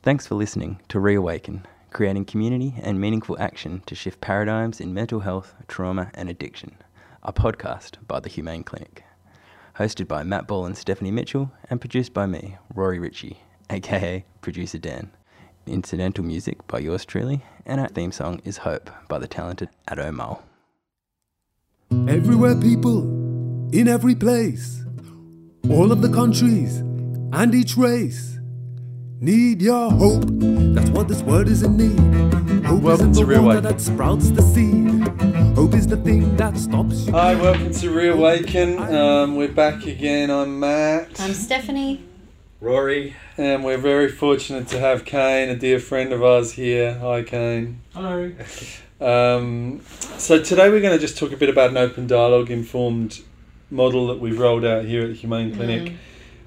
Thanks for listening to Reawaken, creating community and meaningful action to shift paradigms in mental health, trauma, and addiction, a podcast by the Humane Clinic. Hosted by Matt Ball and Stephanie Mitchell, and produced by me, Rory Ritchie, aka Producer Dan. Incidental music by yours truly, and our theme song is Hope by the talented Ado Mole. Everywhere people, in every place, all of the countries and each race need your hope. That's what this world is in need. Hope Welcome is to the Real water that sprouts the seed. Hope is the thing that stops you. Hi, welcome to Reawaken. Um, we're back again. I'm Matt. I'm Stephanie. Rory. And we're very fortunate to have Kane, a dear friend of ours here. Hi, Kane. Hello. Um, so today we're going to just talk a bit about an open dialogue informed model that we've rolled out here at the Humane Clinic.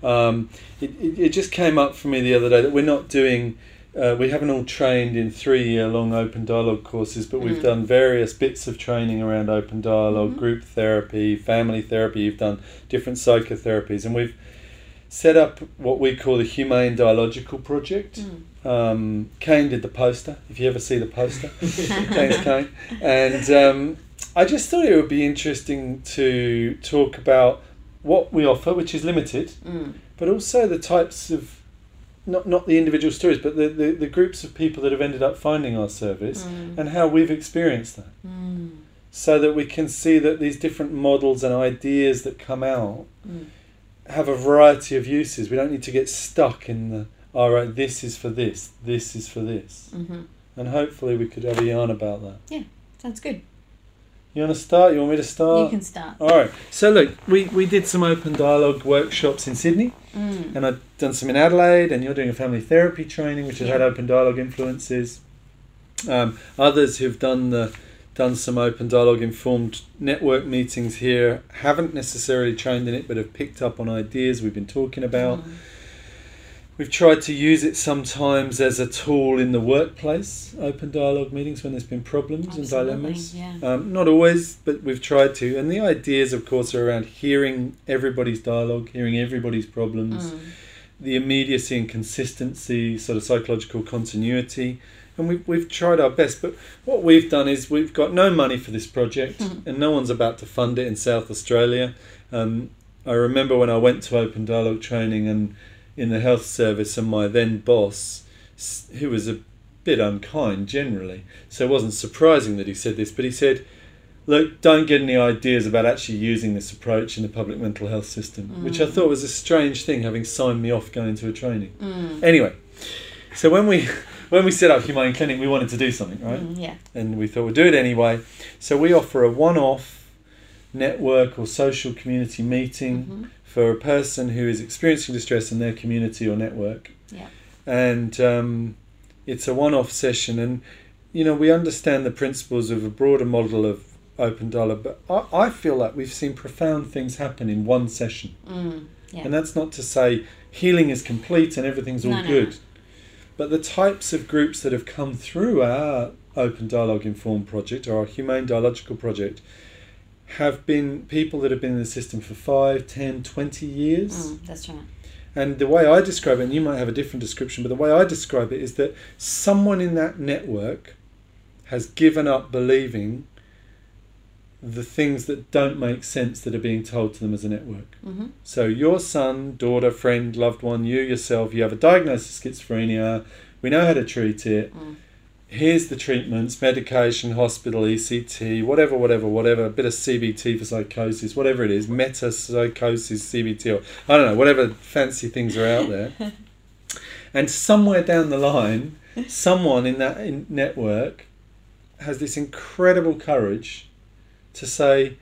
Um, it, it, it just came up for me the other day that we're not doing, uh, we haven't all trained in three year long open dialogue courses, but we've Mm. done various bits of training around open dialog Mhm. group therapy, family therapy, you've done different psychotherapies, and we've set up what we call the Humane Dialogical Project. Mm. Um, Kane did the poster, if you ever see the poster. Thanks, Kane. And um, I just thought it would be interesting to talk about what we offer, which is limited, Mm. but also the types of not not the individual stories, but the, the, the groups of people that have ended up finding our service Mm. and how we've experienced that. Mm. So that we can see that these different models and ideas that come out Mm. have a variety of uses. We don't need to get stuck in the all right, this is for this, this is for this. hmm And hopefully we could have a yarn about that. Yeah, sounds good. You want to start? You want me to start? you can start. All right. So look, we, we did some open dialogue workshops in Sydney, Mm. and I've done some in Adelaide, and you're doing a family therapy training, which has had open dialogue influences. Um, others who've done the done some open dialogue informed network meetings here haven't necessarily trained in it, but have picked up on ideas we've been talking about. Mm. We've tried to use it sometimes as a tool in the workplace, open dialogue meetings when there's been problems and dilemmas. yeah. Um, not always, but we've tried to. And the ideas, of course, are around hearing everybody's dialogue, hearing everybody's problems, Mm. the immediacy and consistency, sort of psychological continuity. And we've, we've tried our best. But what we've done is we've got no money for this project, Mhm. and no one's about to fund it in South Australia. Um, I remember when I went to open dialogue training and in the health service, and my then boss, who was a bit unkind generally, so it wasn't surprising that he said this, but he said, Look, don't get any ideas about actually using this approach in the public mental health system, which I Mm. thought was a strange thing, having signed me off going to a training. Mm. Anyway, so when we when we set up Humane Clinic, we wanted to do something, right? Mm, yeah. and we thought we'd do it anyway. So we offer a one-off network or social community meeting Mhm. For a person who is experiencing distress in their community or network. Yeah. And um, it's a one-off session, and you know we understand the principles of a broader model of open dialogue, but I, I feel like we've seen profound things happen in one session, Mm. Yeah. and that's not to say healing is complete and everything's all No, no, good. no. But the types of groups that have come through our Open Dialogue Informed project or our Humane Dialogical project have been people that have been in the system for 5, 10, 20 years. Mm. That's right. And the way I describe it, and you might have a different description, but the way I describe it is that someone in that network has given up believing the things that don't make sense that are being told to them as a network. hmm So your son, daughter, friend, loved one, you yourself, you have a diagnosis of schizophrenia. We know how to treat it. Mm. Here's the treatments: medication, hospital, ECT, whatever, whatever, whatever. A bit of CBT for psychosis, whatever it is, meta psychosis, CBT, or I don't know, whatever fancy things are out there. and somewhere down the line, someone in that in network has this incredible courage to say,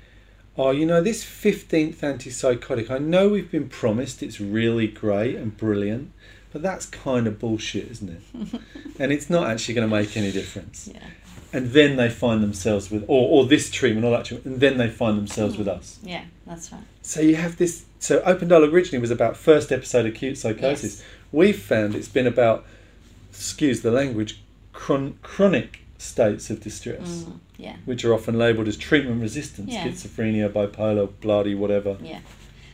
oh, you know, this 15th antipsychotic, I know we've been promised it's really great and brilliant, but that's kind of bullshit, isn't it? and it's not actually going to make any difference. Yeah. And then they find themselves with, or, or this treatment, or that treatment, and then they find themselves with us. Yeah. That's right. So you have this. So Open Dialogue originally was about first episode acute psychosis. Yes. We've found it's been about, excuse the language, chron- chronic states of distress Mm. Yeah. which are often labelled as treatment resistant, Yeah. schizophrenia, bipolar, bloody, whatever. Yeah.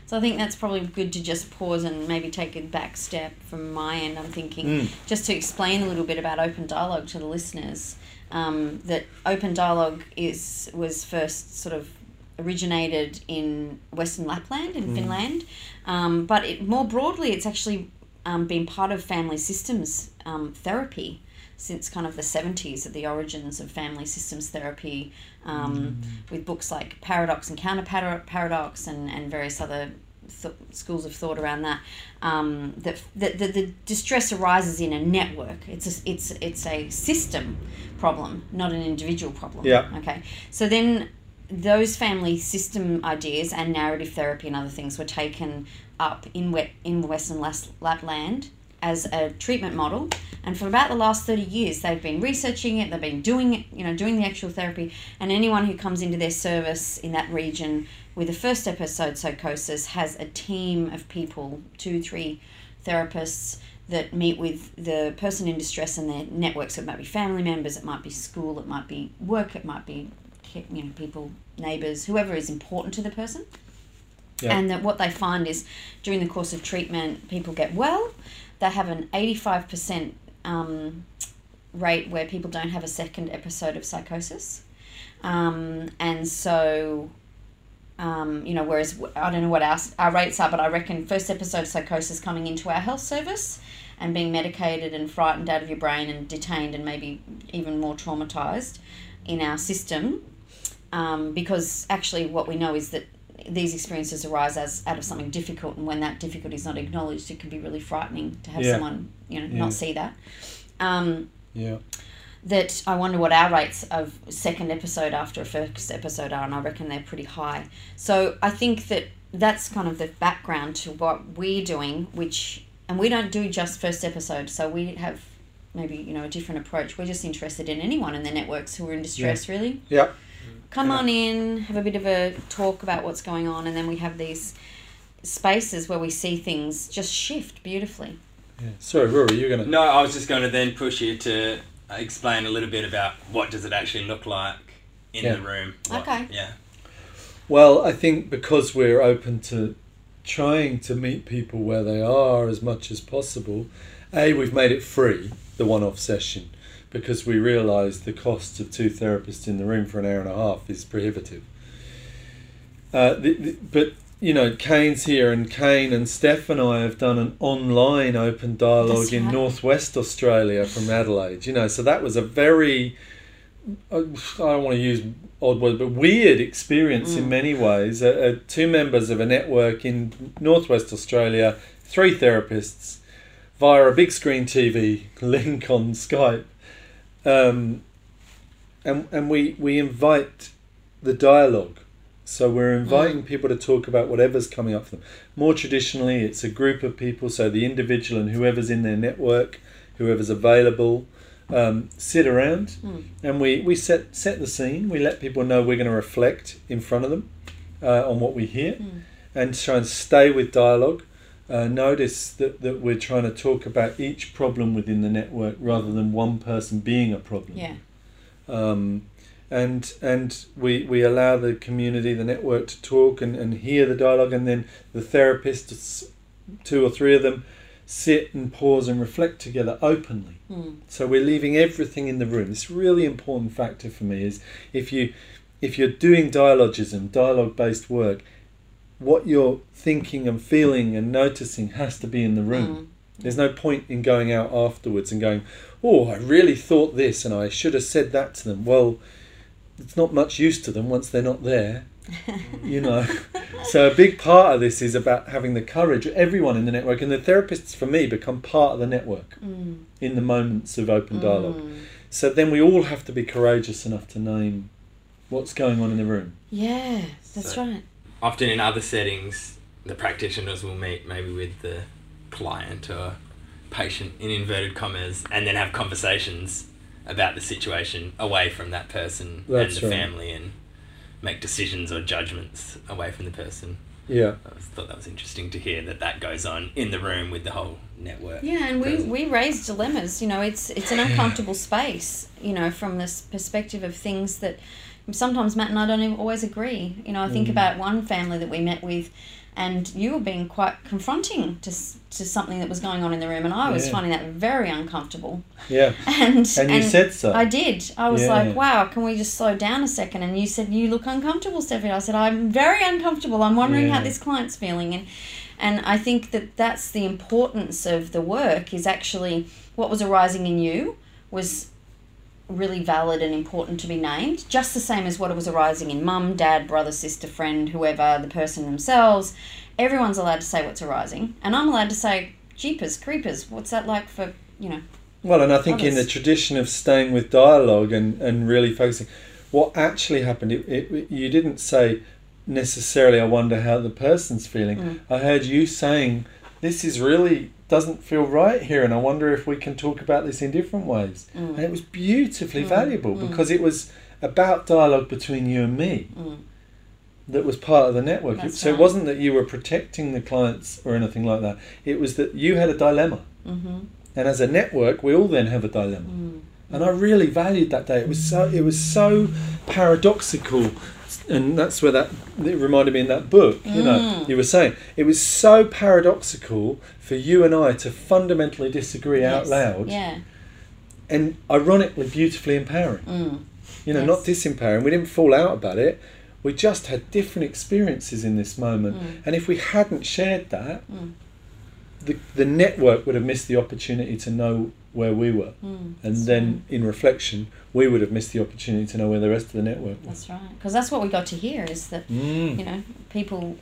So I think that's probably good to just pause and maybe take a back step from my end. I'm thinking Mm. just to explain a little bit about open dialogue to the listeners. Um, that open dialogue is was first sort of originated in Western Lapland in Finland, um, but it, more broadly, it's actually um, been part of family systems um, therapy since kind of the 70s at the origins of family systems therapy um, with books like Paradox and Counter Paradox and, and various other th- schools of thought around that. Um, that, that, that the distress arises in a network. It's a, it's, it's a system problem, not an individual problem. Yeah. Okay. So then those family system ideas and narrative therapy and other things were taken up in wet in Western Lapland as a treatment model. And for about the last 30 years they've been researching it they've been doing it you know doing the actual therapy. And anyone who comes into their service in that region with a first episode psychosis has a team of people two three therapists that meet with the person in distress and their networks. So it might be family members it might be school it might be work it might be you know people neighbors whoever is important to the person. Yeah. and that what they find is during the course of treatment people get well they have an 85% um, rate where people don't have a second episode of psychosis. Um, and so um, you know whereas I don't know what our, our rates are but i reckon first episode of psychosis coming into our health service and being medicated and frightened out of your brain and detained and maybe even more traumatized in our system um, because actually what we know is that these experiences arise as out of something difficult and when that difficulty is not acknowledged it can be really frightening to have Yeah. someone you know Yeah. not see that um, Yeah. that I wonder what our rates of second episode after a first episode are, and I reckon they're pretty high. So I think that that's kind of the background to what we're doing, which, and we don't do just first episode, so we have maybe, you know, a different approach. We're just interested in anyone in the networks who are in distress, really. Yeah. Come Yeah. on in, have a bit of a talk about what's going on, and then we have these spaces where we see things just shift beautifully. yeah. Sorry, Rory, you're gonna. No, I was just going to then push you to explain a little bit about what does it actually look like in Yeah. the room. What- Okay. Yeah. Well, I think because we're open to trying to meet people where they are as much as possible, A, we've made it free, the one off session, because we realise the cost of two therapists in the room for an hour and a half is prohibitive. Uh, the, the, but, you know, Kane's here, and Kane and Steph and I have done an online open dialogue That's in right. northwest Australia from Adelaide, you know, so that was a very I don't want to use odd words, but weird experience in Mm. many ways. Uh, uh, two members of a network in northwest Australia, three therapists, via a big screen TV link on Skype, um, and and we we invite the dialogue. So we're inviting people to talk about whatever's coming up for them. More traditionally, it's a group of people, so the individual and whoever's in their network, whoever's available, um, sit around Mm. and we, we set set the scene. We let people know we're going to reflect in front of them uh, on what we hear, Mm. and try and stay with dialogue. Uh, notice that, that we're trying to talk about each problem within the network rather than one person being a problem. Yeah. Um, and and we, we allow the community, the network, to talk and, and hear the dialogue, and then the therapists, two or three of them, sit and pause and reflect together openly. Mm. So we're leaving everything in the room. This really important factor for me is if you if you're doing dialogism, dialogue based work, what you're thinking and feeling and noticing has to be in the room. Mm. There's no point in going out afterwards and going, "Oh, I really thought this and I should have said that to them." Well, it's not much use to them once they're not there, you know. so a big part of this is about having the courage. Everyone in the network and the therapists, for me, become part of the network Mm. in the moments of open dialogue. Mm. So then we all have to be courageous enough to name what's going on in the room. Yeah, that's So- right. Often in other settings, the practitioners will meet maybe with the client or patient in inverted commas and then have conversations about the situation away from that person That's and the right. family and make decisions or judgments away from the person. Yeah. I was- thought that was interesting to hear that that goes on in the room with the whole network. Yeah, and we, we raise dilemmas. You know, it's it's an uncomfortable space. You know, from this perspective of things that sometimes Matt and I don't even always agree. You know, I think Mm. about one family that we met with. and you were being quite confronting to, to something that was going on in the room, and I was Yeah. finding that very uncomfortable. Yeah. And And you said so. I did. I was Yeah. like, "Wow, can we just slow down a second? And you said, "You look uncomfortable, Stephanie." I said, "I'm very uncomfortable. I'm wondering how this client's feeling." And and I think that that's the importance of the work is actually what was arising in you was really valid and important to be named, just the same as what it was arising in mum, dad, brother, sister, friend, whoever, the person themselves. Everyone's allowed to say what's arising, and I'm allowed to say, "Jeepers, creepers, what's that like for you know?" Well, and I think in the tradition of staying with dialogue and, and really focusing, what actually happened, it, it, you didn't say necessarily, I wonder how the person's feeling. Mm. I heard you saying, this is really doesn't feel right here, and I wonder if we can talk about this in different ways. Mm. And it was beautifully Mm, valuable mm. because it was about dialogue between you and me Mm. that was part of the network. That's so it wasn't that you were protecting the clients or anything like that, it was that you had a dilemma. Mm-hmm. And as a network, we all then have a dilemma. Mm. And I really valued that day. It was so it was so paradoxical, and that's where that it reminded me in that book. You know, Mm. you were saying it was so paradoxical for you and I to fundamentally disagree out loud, Yeah. and ironically, beautifully empowering. Mm. You know, Yes. not disempowering. We didn't fall out about it. We just had different experiences in this moment, Mm. and if we hadn't shared that, Mm. the the network would have missed the opportunity to know where we were. Mm. And then, right. in reflection, we would have missed the opportunity to know where the rest of the network was. That's right. Because that's what we got to hear is that Mm. you know people,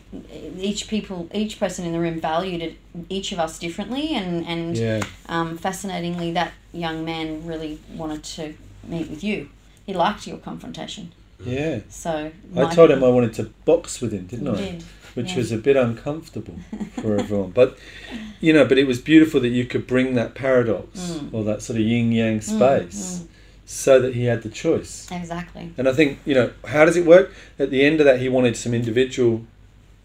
each people, each person in the room valued it, each of us differently, and and Yeah, um, fascinatingly, that young man really wanted to meet with you. He liked your confrontation. yeah. So I told him I wanted to box with him, didn't I? did. Which yeah. was a bit uncomfortable for everyone. But, you know, but it was beautiful that you could bring that paradox Mm. or that sort of yin yang Mm, space so that he had the choice. mm. Exactly. And I think, you know, how does it work? At the end of that, he wanted some individual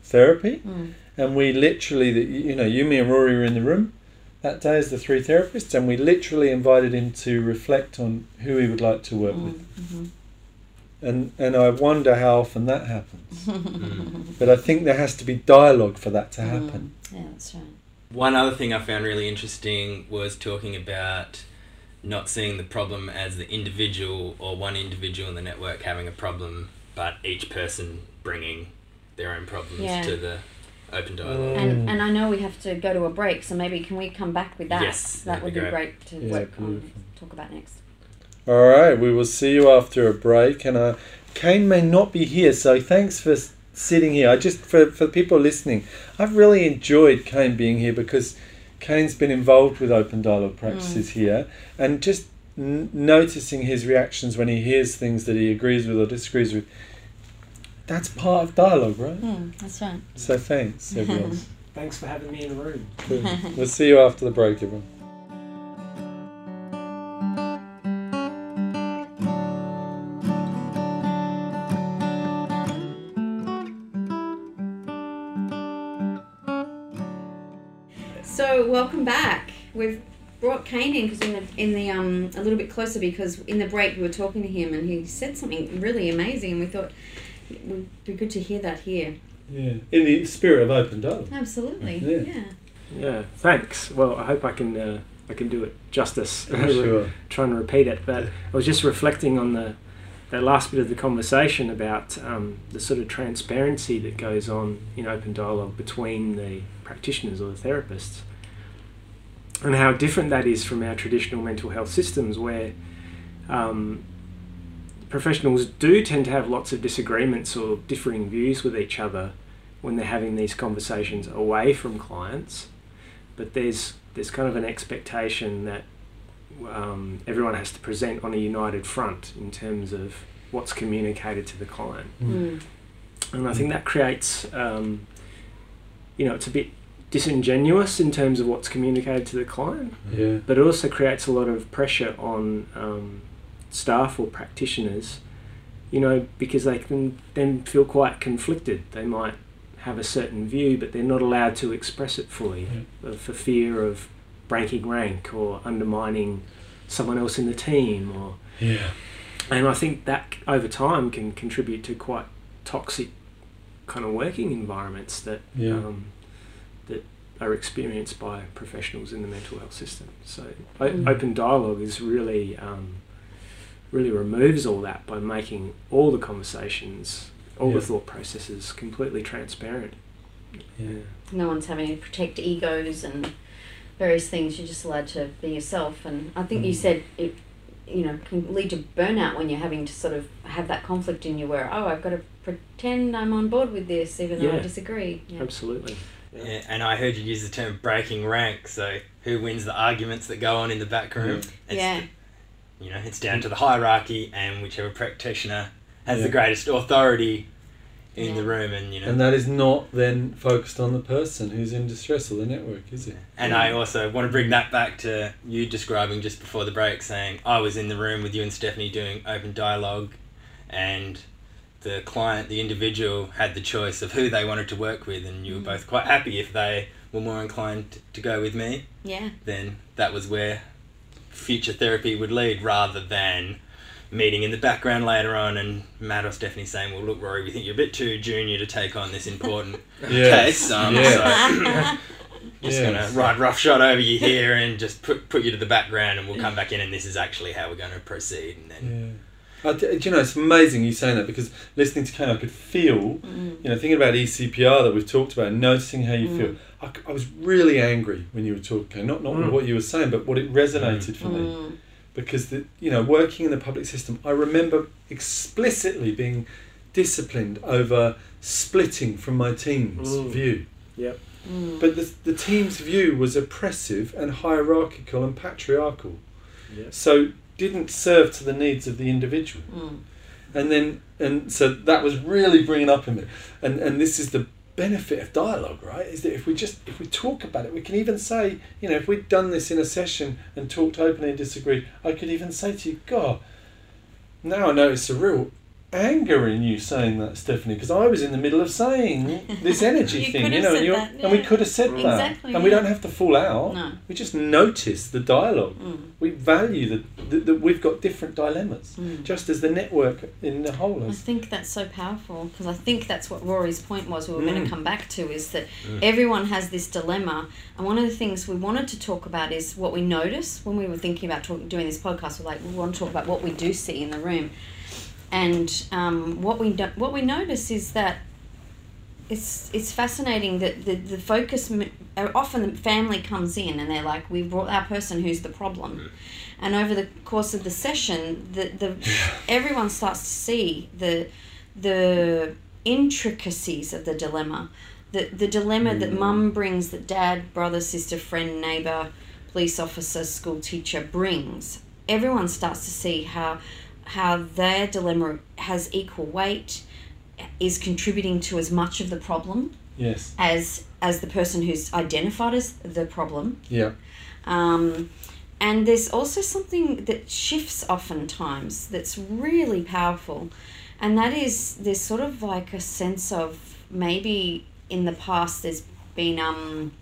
therapy. Mm. And we literally, you know, you, me, and Rory were in the room that day as the three therapists, and we literally invited him to reflect on who he would like to work Mm. with. hmm And and I wonder how often that happens. Mm-hmm. But I think there has to be dialogue for that to happen. Mm. Yeah, that's right. One other thing I found really interesting was talking about not seeing the problem as the individual or one individual in the network having a problem, but each person bringing their own problems Yeah. to the open dialogue. Mm. And and I know we have to go to a break, so maybe can we come back with that? Yes, that that'd would be be great. great to Yeah, work on, talk about next. All right, we will see you after a break. And uh, Kane may not be here, so thanks for sitting here. I just for for people listening, I've really enjoyed Kane being here because Kane's been involved with open dialogue practices here, and just n- noticing his reactions when he hears things that he agrees with or disagrees with. That's part of dialogue, right? Mm, that's right. So thanks, everyone. Thanks for having me in the room. Cool. We'll see you after the break, everyone. Welcome back. We've brought Kane in because in the in the um a little bit closer because in the break we were talking to him and he said something really amazing and we thought it would be good to hear that here. Yeah, in the spirit of open dialogue. Absolutely. Yeah. Yeah. Yeah, thanks. Well, I hope I can uh, I can do it justice. Sure. Trying to repeat it, but I was just reflecting on the that last bit of the conversation about um, the sort of transparency that goes on in open dialogue between the practitioners or the therapists, and how different that is from our traditional mental health systems, where um, professionals do tend to have lots of disagreements or differing views with each other when they're having these conversations away from clients. But there's there's kind of an expectation that um, everyone has to present on a united front in terms of what's communicated to the client, Mm. and I think that creates, um, you know, it's a bit disingenuous in terms of what's communicated to the client Yeah. but it also creates a lot of pressure on um, staff or practitioners, you know, because they can then feel quite conflicted. They might have a certain view, but they're not allowed to express it fully uh, for fear of breaking rank or undermining someone else in the team. Or Yeah. and I think that over time can contribute to quite toxic kind of working environments that Yeah. um, that are experienced by professionals in the mental health system. So Mm. open dialogue is really um, really removes all that by making all the conversations, all Yeah. the thought processes completely transparent. Yeah. no one's having to protect egos and various things. You're just allowed to be yourself. And I think you Mm. said it, you know, can lead to burnout when you're having to sort of have that conflict in you where, oh, I've got to pretend I'm on board with this even though I disagree. Yeah. Absolutely. Yeah, and I heard you use the term breaking rank. So who wins the arguments that go on in the back room? Mm. It's, Yeah. You know, it's down to the hierarchy, and whichever practitioner has Yeah. the greatest authority in the room, and you know. And that is not then focused on the person who's in distress or the network, is it? And I also want to bring that back to you describing just before the break, saying I was in the room with you and Stephanie doing open dialogue, and the client, the individual, had the choice of who they wanted to work with, and you were both quite happy if they were more inclined to go with me. Yeah. Then that was where future therapy would lead, rather than meeting in the background later on and Matt or Stephanie saying, "Well, look, Rory, we think you're a bit too junior to take on this important case." Um, Yeah. so just Yes. gonna ride roughshod over you here and just put put you to the background, and we'll come back in, and this is actually how we're going to proceed. And then Yeah. I d- do you know, it's amazing you saying that because listening to Kane, I could feel, Mm. you know, thinking about ECPR that we've talked about, noticing how you Mm. feel. I was really angry when you were talking, not not Mm. what you were saying, but what it resonated for me. Mm. Because the, you know, working in the public system, I remember explicitly being disciplined over splitting from my team's Mm. view. Yep. Mm. But the, the team's view was oppressive and hierarchical and patriarchal. Yep. So didn't serve to the needs of the individual. Mm. And then and so that was really bringing up in me. And and this is the benefit of dialogue, right? Is that if we just if we talk about it, we can even say, you know, if we'd done this in a session and talked openly and disagreed, I could even say to you, God, now I notice a real anger in you saying that, Stephanie, because I was in the middle of saying this energy You thing, could you have know, said and, you're, that, and we could have said that, Exactly, and we don't have to fall out. No. We just notice the dialogue. Mm. We value that that that we've got different dilemmas, Mm. just as the network in the whole I think that's so powerful because I think that's what Rory's point was. We were going Mm. to come back to is that Mm. everyone has this dilemma, and one of the things we wanted to talk about is what we notice when we were thinking about talk, doing this podcast. We're like, we want to talk about what we do see in the room, and um, what we what we notice is that it's it's fascinating that the the focus uh, often the family comes in and they're like, we brought our person who's the problem. And over the course of the session, the, the everyone starts to see the the intricacies of the dilemma, the the dilemma that mum brings, that dad, brother, sister, friend, neighbor, police officer, school teacher brings. Everyone starts to see how how their dilemma has equal weight, is contributing to as much of the problem Yes. as as the person who's identified as the problem. Yeah. Um, and there's also something that shifts oftentimes that's really powerful, and that is there's sort of like a sense of maybe in the past there's been um,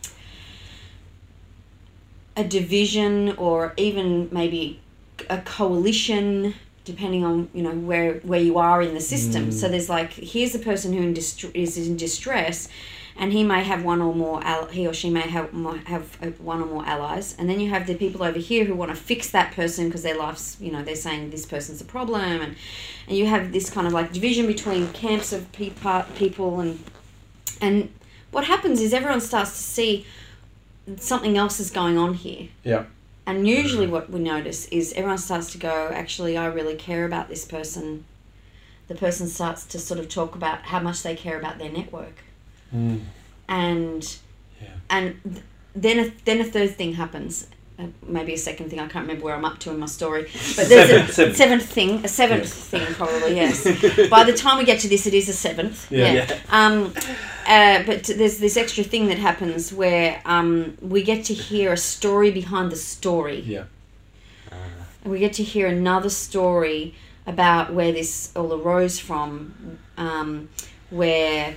a division or even maybe a coalition depending on you know where where you are in the system. So there's like here's a person who in dist- is in distress and he may have one or more al- he or she may have have uh, one or more allies. And then you have the people over here who want to fix that person because their life's you know they're saying this person's a problem and and you have this kind of like division between camps of people people and and what happens is everyone starts to see something else is going on here. Yeah. And usually, what we notice is everyone starts to go, actually, I really care about this person. The person starts to sort of talk about how much they care about their network, Mm. and Yeah. and th- then a, then a third thing happens. Uh, maybe a second thing. I can't remember where I'm up to in my story. But there's Seventh, a seventh. seventh thing, a seventh thing probably. Yes. By the time we get to this, it is a seventh. Yeah. Yeah. Um, uh, but there's this extra thing that happens where um, we get to hear a story behind the story. Yeah. And we get to hear another story about where this all arose from, um, where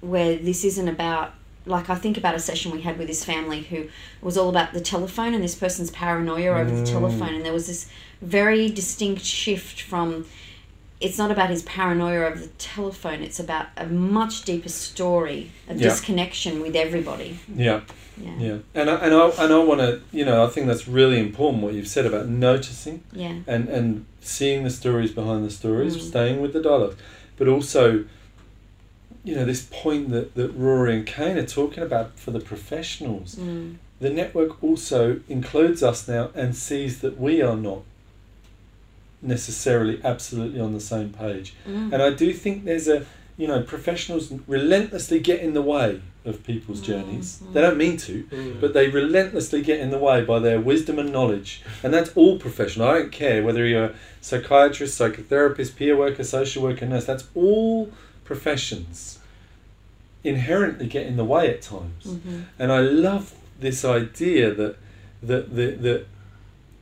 where this isn't about like I think about a session we had with this family who was all about the telephone and this person's paranoia over the Mm. telephone, and there was this very distinct shift from it's not about his paranoia of the telephone. It's about a much deeper story, a Yeah. disconnection with everybody. Yeah. Yeah. Yeah, and I, and I and I want to, you know, I think that's really important what you've said about noticing Yeah. and and seeing the stories behind the stories, Mm. staying with the dialogue, but also, you know, this point that that Rory and Kane are talking about for the professionals. Mm. The network also includes us now and sees that we are not necessarily absolutely on the same page. Mm. And I do think there's a, you know, professionals relentlessly get in the way of people's Mm, journeys. mm. They don't mean to, Mm. but they relentlessly get in the way by their wisdom and knowledge. And that's all professional. I don't care whether you're a psychiatrist, psychotherapist, peer worker, social worker, nurse. That's all professions inherently get in the way at times. Mhm. And I love this idea that that that, that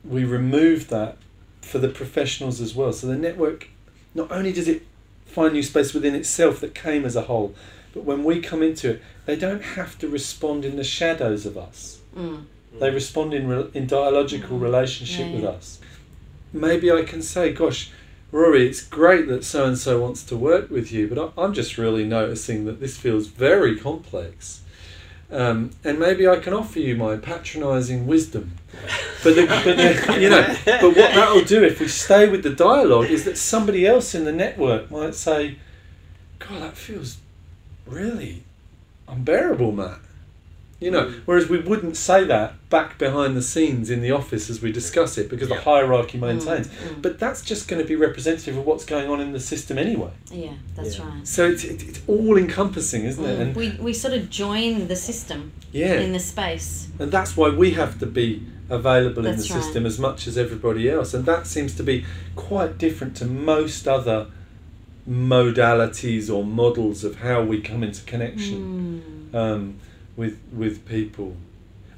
we remove that for the professionals as well. So the network not only does it find new space within itself that came as a whole, but when we come into it, they don't have to respond in the shadows of us. Mm. They respond in re- in dialogical Mm. relationship Yeah, with yeah. us. Maybe I can say, "Gosh, Rory, it's great that so and so wants to work with you, but I- I'm just really noticing that this feels very complex." Um, and maybe I can offer you my patronising wisdom, but, the, but the, you know, but what that will do if we stay with the dialogue is that somebody else in the network might say, "God, that feels really unbearable, Matt." You know, Mm. whereas we wouldn't say that back behind the scenes in the office as we discuss it because Yeah. the hierarchy maintains. Mm. But that's just going to be representative of what's going on in the system anyway. Yeah, that's Yeah. right. So it's, it, it's all encompassing, isn't it? Mm. And We, we sort of join the system yeah, in the space. and that's why we have to be available in the right. system as much as everybody else. And that seems to be quite different to most other modalities or models of how we come into connection Mm. um, with with people.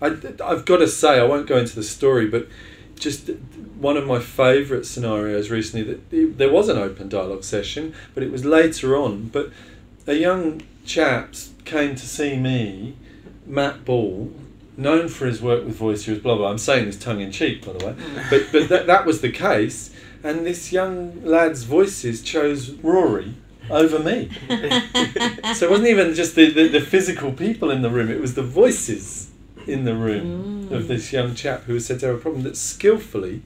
I, I've got to say, I won't go into the story, but just one of my favourite scenarios recently that there was an open dialogue session, but it was later on. But a young chap came to see me, Matt Ball, known for his work with voice hearers, blah blah. I'm saying this tongue in cheek, by the way, mm. but but that that was the case. And this young lad's voices chose Rory over me. So it wasn't even just the, the, the physical people in the room, it was the voices in the room Mm. of this young chap who said to have a problem that skillfully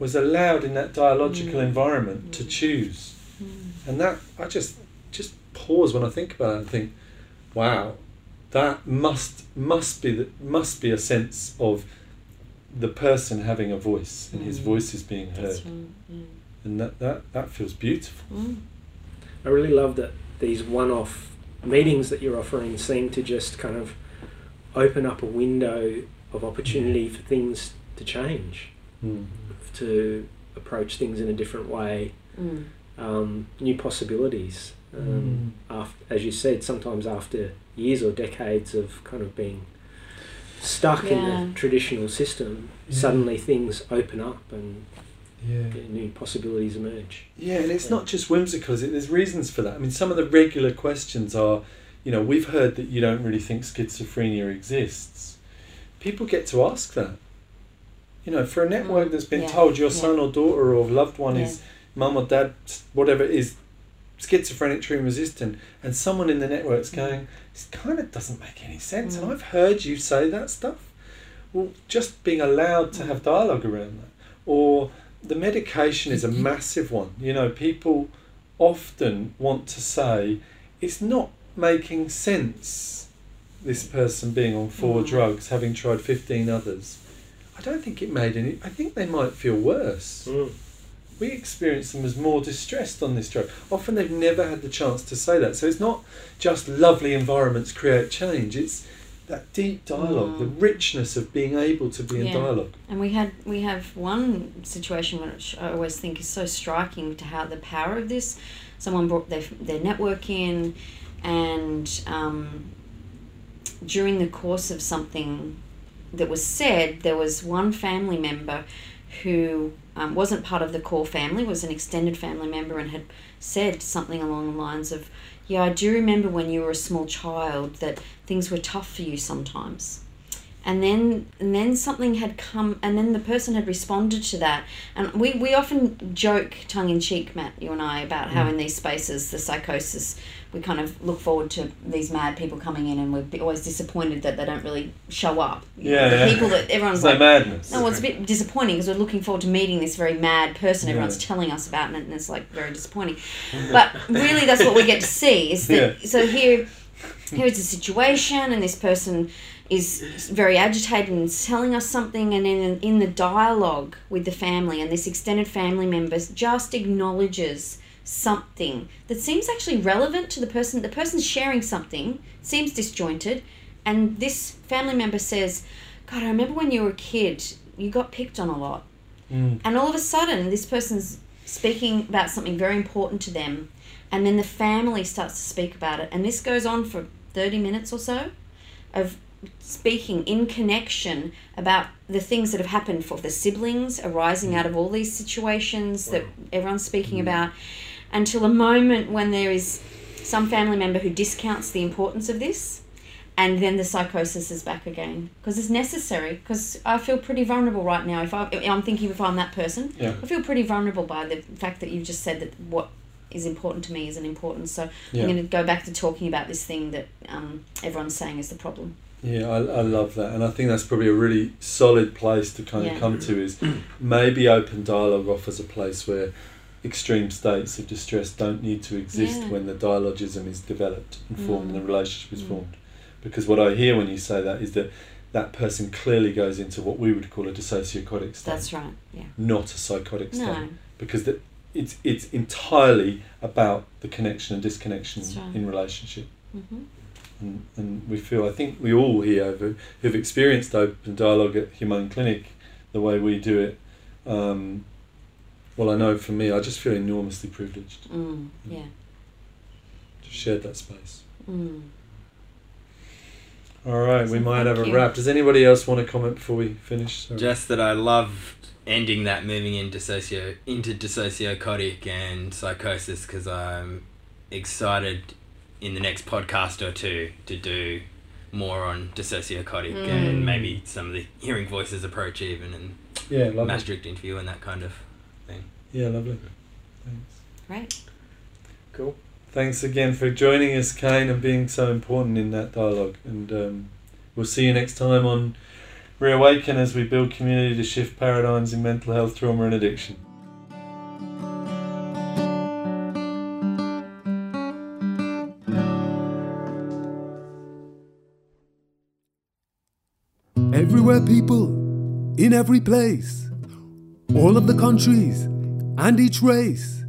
was allowed in that dialogical Mm. environment to Mm. choose. Mm. And that, I just, just pause when I think about it and think, wow, that must, must be, the, must be a sense of the person having a voice and his Mm. voice is being heard. Right. And that, that, that feels beautiful. Mm. I really love that these one-off meetings that you're offering seem to just kind of open up a window of opportunity for things to change, Mm. to approach things in a different way, Mm. um, new possibilities. Um, after, as you said, sometimes after years or decades of kind of being stuck in the traditional system, Yeah. suddenly things open up and Yeah. new possibilities emerge. Yeah, and it's Yeah. not just whimsical, is it? There's reasons for that. I mean, some of the regular questions are, you know, we've heard that you don't really think schizophrenia exists. People get to ask that. You know, for a network Mm, that's been yeah, told your yeah. son or daughter or loved one Yeah. is mum or dad, whatever is schizophrenic, treatment resistant, and someone in the network's Mm. going, this kind of doesn't make any sense. And Mm. I've heard you say that stuff. Well, just being allowed to Mm. have dialogue around that. Or the medication is a massive one. You know, people often want to say, it's not making sense, this person being on four Mm. drugs, having tried 15 others. I don't think it made any, I think they might feel worse. We experience them as more distressed on this drug. Often they've never had the chance to say that. So it's not just lovely environments create change, it's that deep dialogue, Mm. the richness of being able to be in dialogue. And we had we have one situation which I always think is so striking to how the power of this. Someone brought their their network in, and um, during the course of something that was said, there was one family member who um, wasn't part of the core family, was an extended family member, and had said something along the lines of, "Yeah, I do remember when you were a small child that things were tough for you sometimes." and then and then something had come and then the person had responded to that and we, we often joke tongue-in-cheek matt you and i about mm. how in these spaces the psychosis we kind of look forward to these mad people coming in and we're always disappointed that they don't really show up Yeah, the yeah. people that everyone's no like madness. no, well, it's a bit disappointing because we're looking forward to meeting this very mad person Yeah. everyone's telling us about, and it's like very disappointing. But really, that's what we get to see. Is that Yeah. so? Here, here is a situation, and this person is very agitated and is telling us something, and in in the dialogue with the family and this extended family members just acknowledges something that seems actually relevant to the person. The person's sharing something seems disjointed, and this family member says, "God, I remember when you were a kid, you got picked on a lot." Mm. And all of a sudden, this person's speaking about something very important to them, and then the family starts to speak about it. And this goes on for 30 minutes or so of speaking in connection about the things that have happened for the siblings arising out of all these situations that everyone's speaking about until a moment when there is some family member who discounts the importance of this and then the psychosis is back again because it's necessary because i feel pretty vulnerable right now if I, i'm thinking if i'm that person Yeah. i feel pretty vulnerable by the fact that you've just said that what is important to me isn't important so Yeah. i'm going to go back to talking about this thing that um, everyone's saying is the problem Yeah, I, I love that, and I think that's probably a really solid place to kind Yeah. of come to. Is maybe open dialogue offers a place where extreme states of distress don't need to exist Yeah. when the dialogism is developed and formed and the Mm. relationship is Mm. formed. Because what I hear when you say that is that that person clearly goes into what we would call a dissociotic state, that's right yeah not a psychotic state. no Because the, it's it's entirely about the connection and disconnection right. in relationship hmm and, and we feel I think we all here have, who've experienced open dialogue at Humane Clinic the way we do it um, well I know for me I just feel enormously privileged mm, yeah to share that space mm. all right we might have thank a you. wrap does anybody else want to comment before we finish Sorry. Just that I love ending that moving into socio into dissociotic and psychosis because I'm excited in the next podcast or two to do more on dissociotic Mm. and maybe some of the hearing voices approach even and yeah lovely Maastricht interview and that kind of yeah lovely thanks Great. cool thanks again for joining us Kane and being so important in that dialogue and um, we'll see you next time on Reawaken as we build community to shift paradigms in mental health, trauma, and addiction. Everywhere people, in every place, all of the countries and each race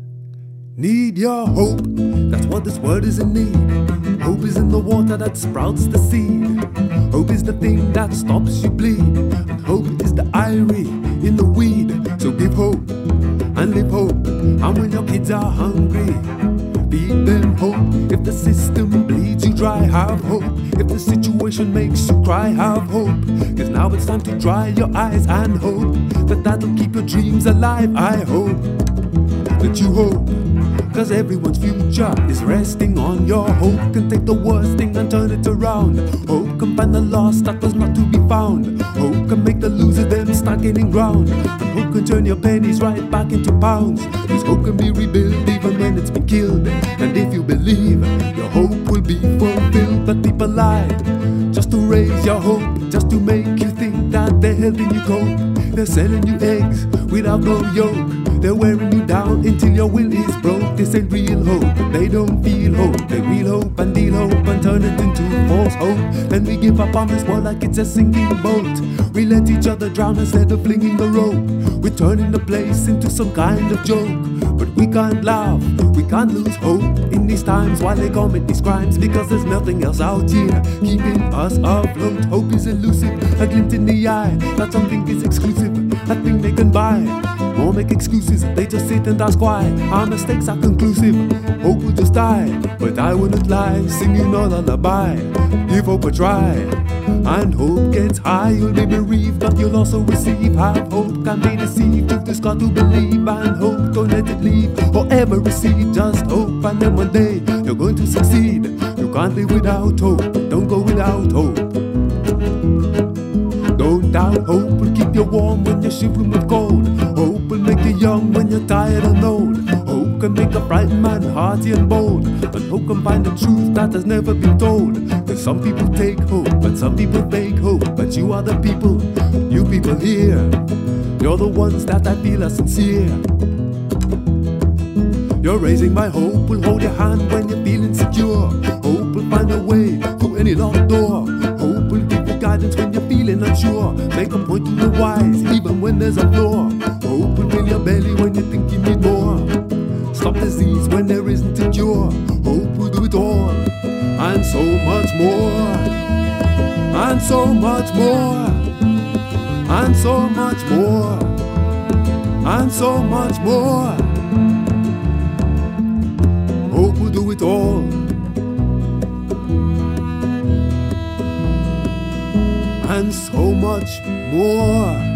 need your hope. That's what this world is in need. Hope is in the water that sprouts the seed. Hope is the thing that stops you bleed. And hope is the irie in the weed. So give hope and live hope. And when your kids are hungry, Hope. If the system bleeds you dry, have hope. If the situation makes you cry, have hope. Cause now it's time to dry your eyes and hope that that'll keep your dreams alive. I hope that you hope. Cause everyone's future is resting on your hope. Can take the worst thing and turn it around. Hope can find the lost that was not to be found. Hope can make the loser them start gaining ground. And hope can turn your pennies right back into pounds. Cause hope can be rebuilt even when it's been killed. And if you believe, your hope will be fulfilled. But people lie just to raise your hope, just to make you think that they're helping you cope. They're selling you eggs without no yolk. They're wearing until your will is broke. This ain't real hope. They don't feel hope. They real hope and deal hope and turn it into false hope. Then we give up on this world like it's a sinking boat. We let each other drown instead of flinging the rope. We're turning the place into some kind of joke. But we can't laugh, we can't lose hope in these times while they commit these crimes because there's nothing else out here keeping us afloat. Hope is elusive, a glint in the eye that something is exclusive, a thing they can buy. Won't make excuses, they just sit and ask why. Our mistakes are conclusive, hope will just die. But I wouldn't lie, singing no lullaby. Give hope a try, and hope gets high. You'll be bereaved, but you'll also receive. Have hope, can be deceived. You've just got to believe, and hope, don't let it leave. Or ever receive, just hope, and then one day you're going to succeed. You can't live without hope, don't go without hope. out. Hope will keep you warm when you're shivering with cold. Young when you're tired and old. Hope can make a bright man hearty and bold. But hope can find the truth that has never been told. Cause some people take hope, but some people fake hope. But you are the people, you people here. You're the ones that I feel are sincere. You're raising my hope, will hold your hand when you're feeling secure. Hope will find a way through any locked door. Hope will give you guidance when you're feeling unsure. Make a point to the wise, even when there's a flaw. Will your belly when you think you need more. Stop disease when there isn't a cure. Hope will do it all, and so much more. And so much more. And so much more. And so much more. Hope will do it all. And so much more.